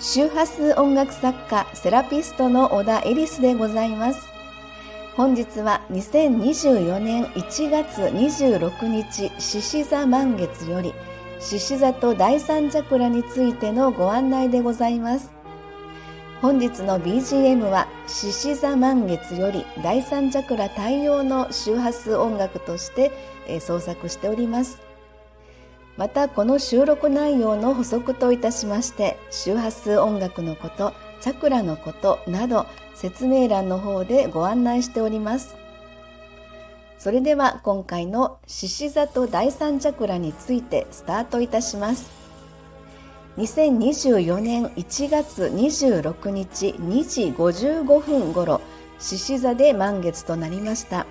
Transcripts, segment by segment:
周波数音楽作家セラピストの小田エリスでございます。本日は2024年1月26日獅子座満月より獅子座と第三チャクラについてのご案内でございます。本日の BGM は獅子座満月より第三チャクラ対応の周波数音楽として創作しております。またこの収録内容の補足といたしまして周波数音楽のことチャクラのことなど説明欄の方でご案内しております。それでは今回の獅子座と第三チャクラについてスタートいたします。2024年1月26日2時55分頃獅子座で満月となりました。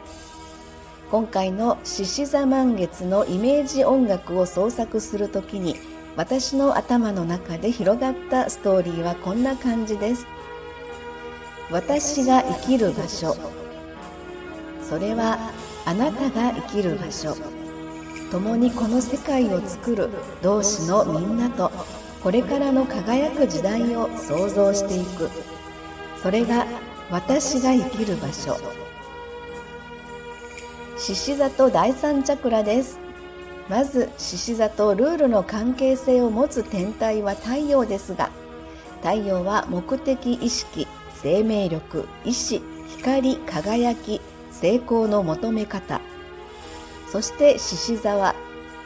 今回の獅子座満月のイメージ音楽を創作するときに私の頭の中で広がったストーリーはこんな感じです。私が生きる場所。それはあなたが生きる場所。共にこの世界を作る同志のみんなとこれからの輝く時代を想像していく。それが私が生きる場所。獅子座と第三チャクラです。まず獅子座とルールの関係性を持つ天体は太陽ですが太陽は目的意識生命力意志光輝き成功の求め方。そして獅子座は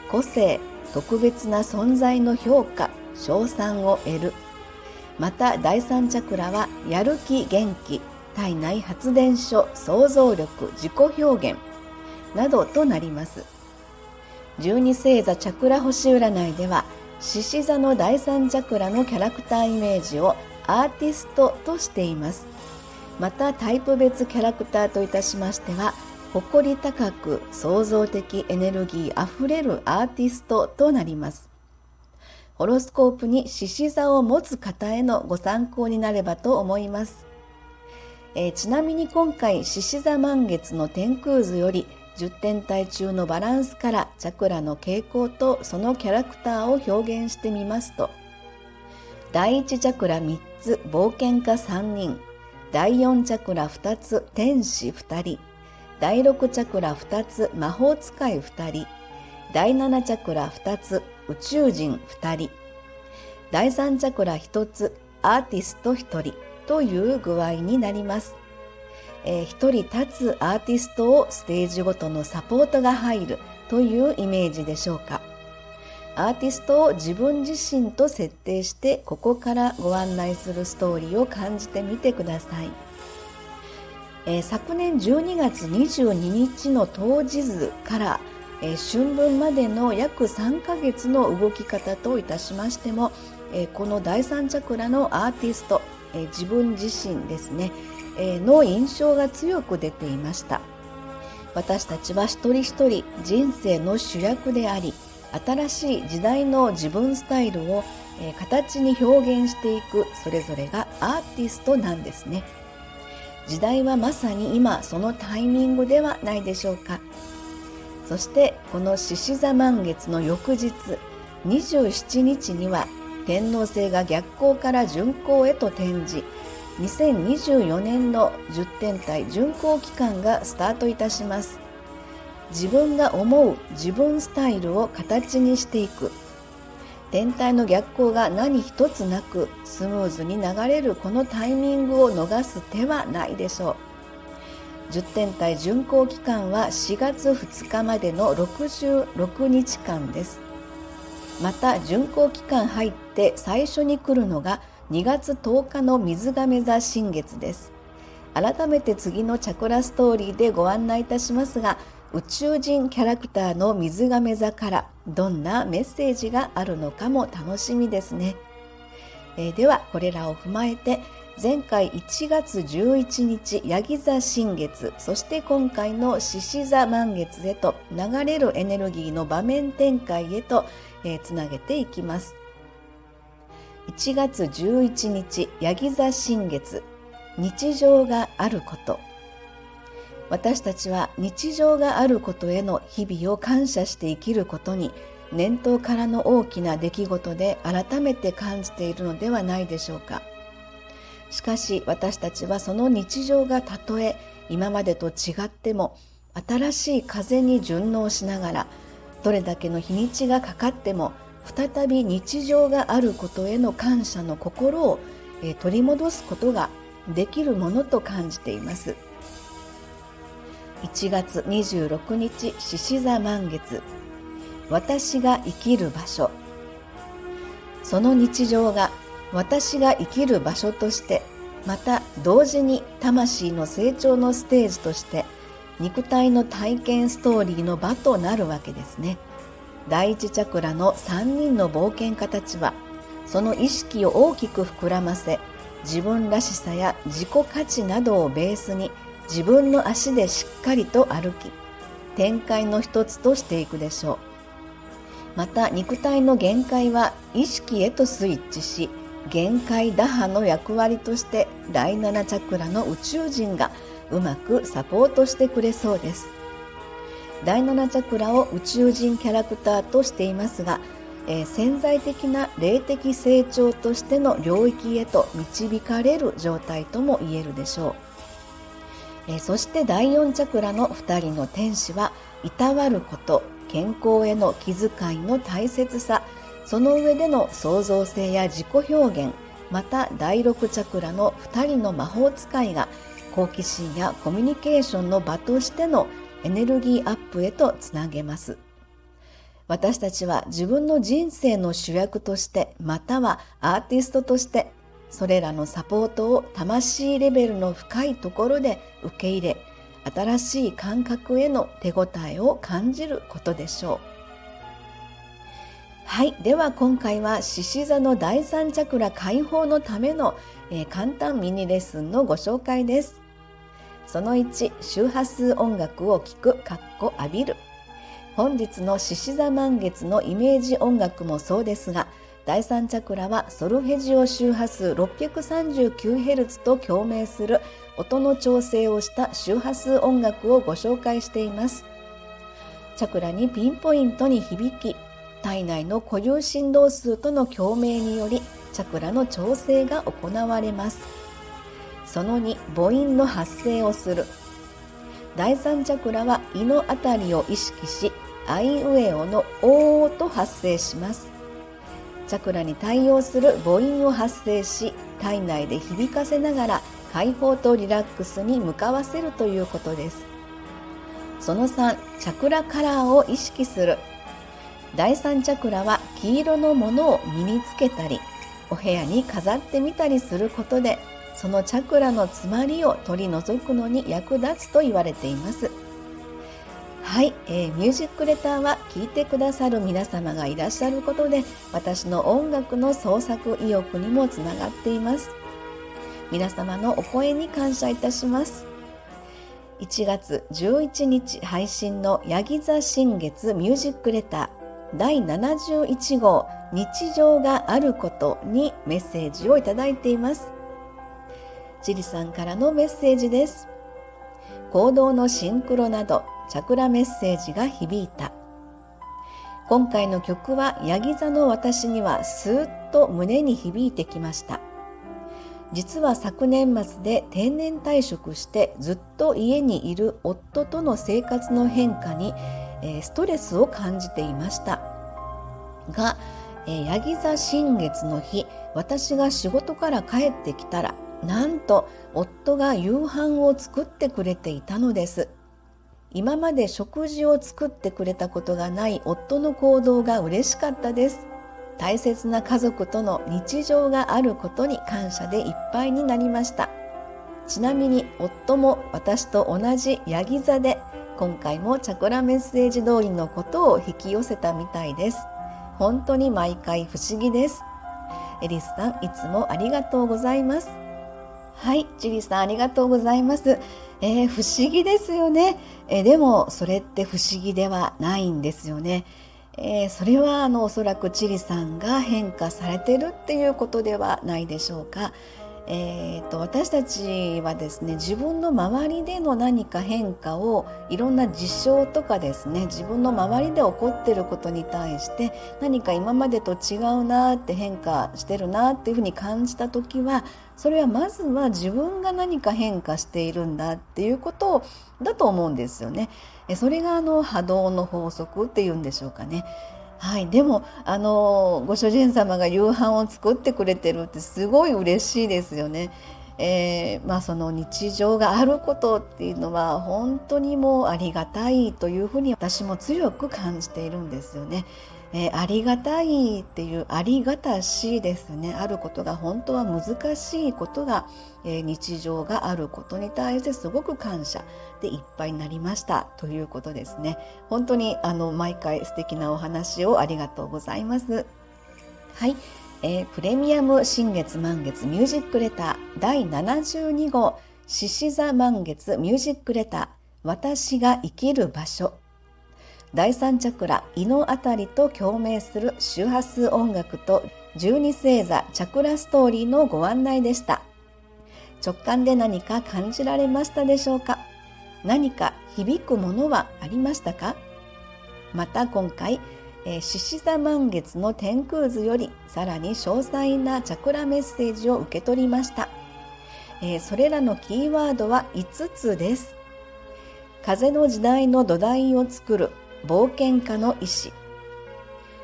個性特別な存在の評価称賛を得る。また第三チャクラはやる気元気体内発電所想像力自己表現。などとなります。十二星座チャクラ星占いでは獅子座の第三チャクラのキャラクターイメージをアーティストとしています。またタイプ別キャラクターといたしましては誇り高く創造的エネルギーあふれるアーティストとなります。ホロスコープに獅子座を持つ方へのご参考になればと思います、えー、ちなみに今回獅子座満月の天空図より10点体中のバランスからチャクラの傾向とそのキャラクターを表現してみますと。第1チャクラ3つ冒険家3人。第4チャクラ2つ天使2人。第6チャクラ2つ魔法使い2人。第7チャクラ2つ宇宙人2人。第3チャクラ1つアーティスト1人という具合になります。えー、一人立つアーティストをステージごとのサポートが入るというイメージでしょうか。アーティストを自分自身と設定してここからご案内するストーリーを感じてみてください、えー、昨年12月22日の当日図から、え、春分までの約3ヶ月の動き方といたしましても、え、この第三チャクラのアーティスト、え自分自身ですね。の印象が強く出ていました。私たちは一人一人人生の主役であり新しい時代の自分スタイルを形に表現していくそれぞれがアーティストなんですね。時代はまさに今そのタイミングではないでしょうか。そしてこの獅子座満月の翌日27日には天王星が逆行から順行へと転じ2024年の10天体巡行期間がスタートいたします。自分が思う自分スタイルを形にしていく。天体の逆行が何一つなくスムーズに流れるこのタイミングを逃す手はないでしょう。10天体巡行期間は4月2日までの66日間です。また巡行期間入って最初に来るのが2月10日の水亀座新月です。改めて次のチャクラストーリーでご案内いたしますが宇宙人キャラクターの水亀座からどんなメッセージがあるのかも楽しみですね、えー、ではこれらを踏まえて前回1月11日ヤギ座新月そして今回の獅子座満月へと流れるエネルギーの場面展開へと、えー、つなげていきます。1月11日ヤギ座新月。日常があること。私たちは日常があることへの日々を感謝して生きることに念頭からの大きな出来事で改めて感じているのではないでしょうか。しかし私たちはその日常がたとえ今までと違っても新しい風に順応しながらどれだけの日にちがかかっても再び日常があることへの感謝の心を取り戻すことができるものと感じています。1月26日獅子座満月。私が生きる場所。その日常が私が生きる場所としてまた同時に魂の成長のステージとして肉体の体験ストーリーの場となるわけですね。第一チャクラの3人の冒険家たちはその意識を大きく膨らませ自分らしさや自己価値などをベースに自分の足でしっかりと歩き展開の一つとしていくでしょう。また肉体の限界は意識へとスイッチし限界打破の役割として第7チャクラの宇宙人がうまくサポートしてくれそうです。第7チャクラを宇宙人キャラクターとしていますが、えー、潜在的な霊的成長としての領域へと導かれる状態とも言えるでしょう、えー、そして第4チャクラの2人の天使はいたわること健康への気遣いの大切さその上での創造性や自己表現また第6チャクラの2人の魔法使いが好奇心やコミュニケーションの場としてのエネルギーアップへとつなげます。私たちは自分の人生の主役としてまたはアーティストとしてそれらのサポートを魂レベルの深いところで受け入れ新しい感覚への手応えを感じることでしょう。はい。では今回は獅子座の第三チャクラ解放のための、えー、簡単ミニレッスンのご紹介です。その1周波数音楽を聴くかっこ浴びる。本日の獅子座満月のイメージ音楽もそうですが第三チャクラはソルフェジオ周波数 639Hz と共鳴する音の調整をした周波数音楽をご紹介しています。チャクラにピンポイントに響き体内の固有振動数との共鳴によりチャクラの調整が行われます。その2母音の発声をする。第3チャクラは胃のあたりを意識しアイウェオの「おー」と発声します。チャクラに対応する母音を発声し体内で響かせながら解放とリラックスに向かわせるということです。その3チャクラカラーを意識する。第3チャクラは黄色のものを身につけたりお部屋に飾ってみたりすることでそのチャクラの詰まりを取り除くのに役立つと言われています。はい、えー、ミュージックレターは聴いてくださる皆様がいらっしゃることで私の音楽の創作意欲にもつながっています。皆様のお声に感謝いたします。1月11日配信のヤギ座新月ミュージックレター第71号日常があることにメッセージをいただいています。チリさんからのメッセージです。行動のシンクロなど、チャクラメッセージが響いた。今回の曲は、ヤギ座の私にはスーッと胸に響いてきました。実は昨年末で定年退職してずっと家にいる夫との生活の変化に、えストレスを感じていました。が、えヤギ座新月の日、私が仕事から帰ってきたら、なんと夫が夕飯を作ってくれていたのです。今まで食事を作ってくれたことがない夫の行動が嬉しかったです。大切な家族との日常があることに感謝でいっぱいになりました。ちなみに夫も私と同じヤギ座で今回もチャクラメッセージ通りのことを引き寄せたみたいです。本当に毎回不思議です。エリスさんいつもありがとうございます。はい、チリさんありがとうございます。えー、不思議ですよね、えー、でもそれって不思議ではないんですよね。えー、それはあのおそらくチリさんが変化されてるっていうことではないでしょうか。えーと、私たちはですね自分の周りでの何か変化をいろんな事象とかですね自分の周りで起こっていることに対して何か今までと違うなって変化してるなっていうふうに感じた時はそれはまずは自分が何か変化しているんだっていうことだと思うんですよね。それがあの波動の法則っていうんでしょうかね。はい、でもあのご主人様が夕飯を作ってくれてるってすごい嬉しいですよね。えー、まあ、その日常があることっていうのは本当にもうありがたいというふうに私も強く感じているんですよね。えー、ありがたいっていうありがたしですね。あることが本当は難しいことが、えー、日常があることに対してすごく感謝でいっぱいになりましたということですね。本当にあの毎回素敵なお話をありがとうございます。はい、えー、プレミアム新月満月ミュージックレター第72号獅子座満月ミュージックレター私が生きる場所。第三チャクラ胃のあたりと共鳴する周波数音楽と十二星座チャクラストーリーのご案内でした。直感で何か感じられましたでしょうか？何か響くものはありましたか？また今回獅子座満月の天空図よりさらに詳細なチャクラメッセージを受け取りました、えー、それらのキーワードは5つです。風の時代の土台を作る冒険家の意志。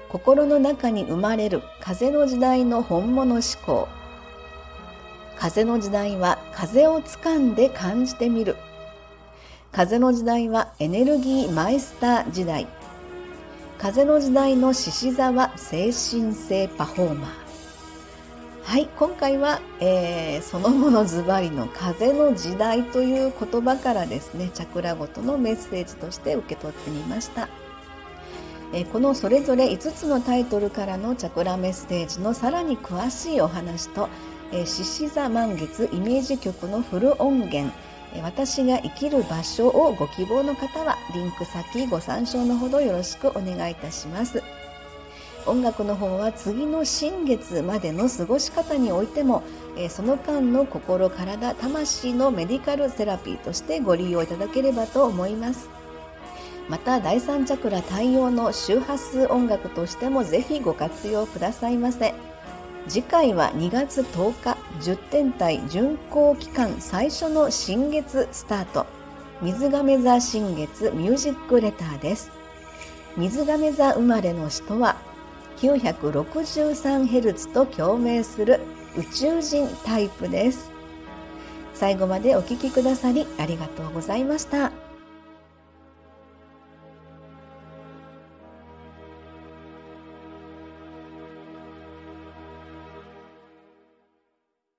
心の中に生まれる風の時代の本物思考。風の時代は風をつかんで感じてみる。風の時代はエネルギーマイスター時代。風の時代の獅子座は精神性パフォーマー。はい、今回は、えー、そのものズバリの風の時代という言葉からですね、チャクラごとのメッセージとして受け取ってみました。えー、このそれぞれ5つのタイトルからのチャクラメッセージのさらに詳しいお話と、獅子座満月イメージ曲のフル音源、え私が生きる場所をご希望の方はリンク先ご参照のほどよろしくお願いいたします。音楽の方は次の新月までの過ごし方においても、その間の心体魂のメディカルセラピーとしてご利用いただければと思います。また第三チャクラ対応の周波数音楽としてもぜひご活用くださいませ。次回は2月10日10天体巡行期間最初の新月スタート。水亀座新月ミュージックレターです。水亀座生まれの人は 963Hz と共鳴する宇宙人タイプです最後までお聴きくださりありがとうございました。